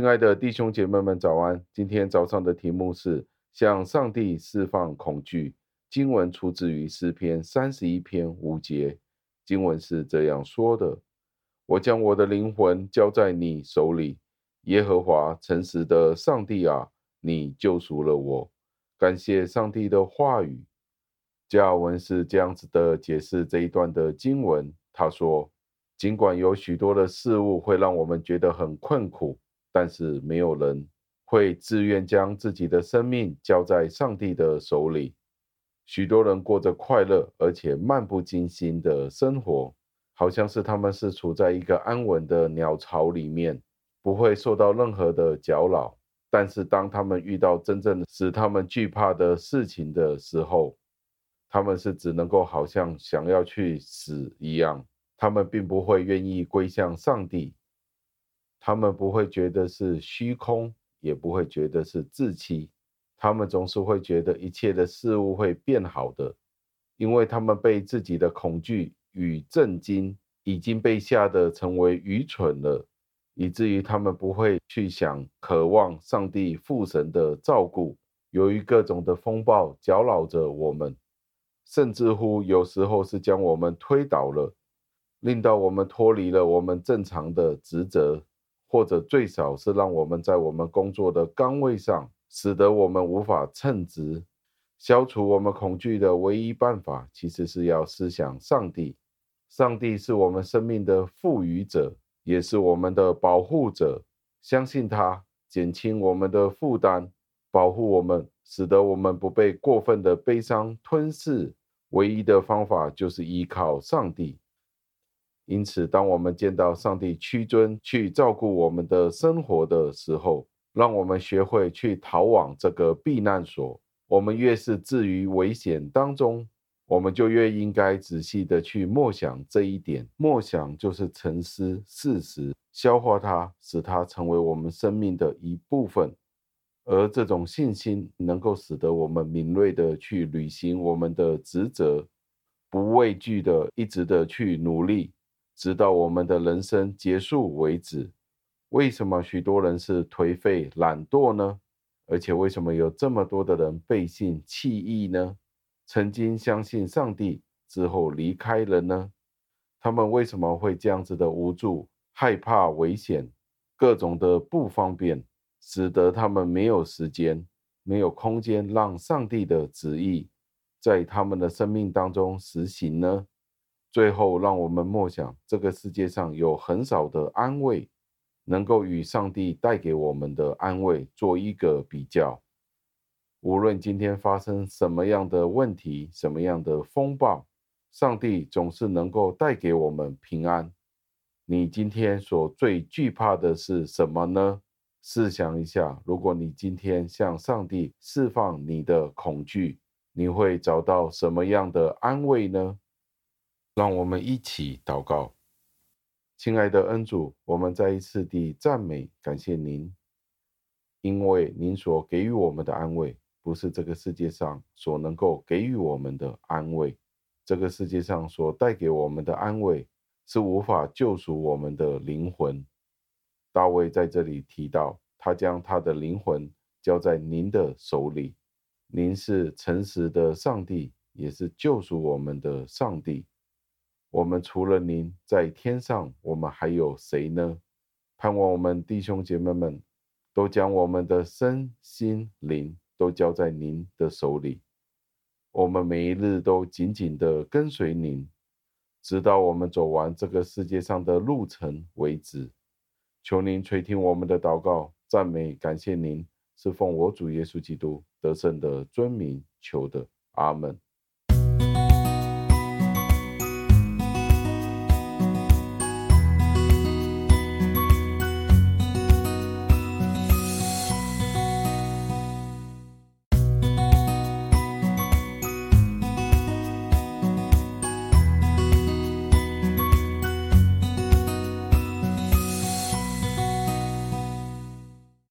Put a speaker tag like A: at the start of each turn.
A: 亲爱的弟兄姐妹们，早安！今天早上的题目是向上帝释放恐惧。经文出自于诗篇三十一篇五节，经文是这样说的：“我将我的灵魂交在你手里，耶和华诚实的上帝啊，你救赎了我。”感谢上帝的话语。加尔文是这样子的解释这一段的经文，他说：“尽管有许多的事物会让我们觉得很困苦。”但是没有人会自愿将自己的生命交在上帝的手里。许多人过着快乐而且漫不经心的生活，好像是他们是处在一个安稳的鸟巢里面，不会受到任何的搅扰。但是当他们遇到真正使他们惧怕的事情的时候，他们是只能够好像想要去死一样，他们并不会愿意归向上帝。他们不会觉得是虚空，也不会觉得是自欺，他们总是会觉得一切的事物会变好的，因为他们被自己的恐惧与震惊已经被吓得成为愚蠢了，以至于他们不会去想渴望上帝父神的照顾。由于各种的风暴搅扰着我们，甚至乎有时候是将我们推倒了，令到我们脱离了我们正常的职责。或者最少是让我们在我们工作的岗位上，使得我们无法称职。消除我们恐惧的唯一办法，其实是要思想上帝。上帝是我们生命的赋予者，也是我们的保护者。相信他，减轻我们的负担，保护我们，使得我们不被过分的悲伤吞噬。唯一的方法就是依靠上帝。因此，当我们见到上帝屈尊去照顾我们的生活的时候，让我们学会去逃往这个避难所。我们越是置于危险当中，我们就越应该仔细的去默想这一点。默想就是沉思事实，消化它，使它成为我们生命的一部分。而这种信心能够使得我们敏锐的去履行我们的职责，不畏惧的一直的去努力。直到我们的人生结束为止。为什么许多人是颓废懒惰呢？而且为什么有这么多的人背信弃义呢？曾经相信上帝之后离开了呢？他们为什么会这样子的无助、害怕危险、各种的不方便，使得他们没有时间、没有空间让上帝的旨意在他们的生命当中实行呢？最后，让我们默想，这个世界上有很少的安慰，能够与上帝带给我们的安慰做一个比较。无论今天发生什么样的问题，什么样的风暴，上帝总是能够带给我们平安。你今天所最惧怕的是什么呢？试想一下，如果你今天向上帝释放你的恐惧，你会找到什么样的安慰呢？让我们一起祷告，亲爱的恩主，我们再一次地赞美感谢您，因为您所给予我们的安慰，不是这个世界上所能够给予我们的安慰。这个世界上所带给我们的安慰，是无法救赎我们的灵魂。大卫在这里提到，他将他的灵魂交在您的手里，您是诚实的上帝，也是救赎我们的上帝。我们除了您在天上，我们还有谁呢？盼望我们弟兄姐妹们都将我们的身心灵都交在您的手里，我们每一日都紧紧的跟随您，直到我们走完这个世界上的路程为止。求您垂听我们的祷告，赞美感谢您，是奉我主耶稣基督得胜的尊名求的，阿门。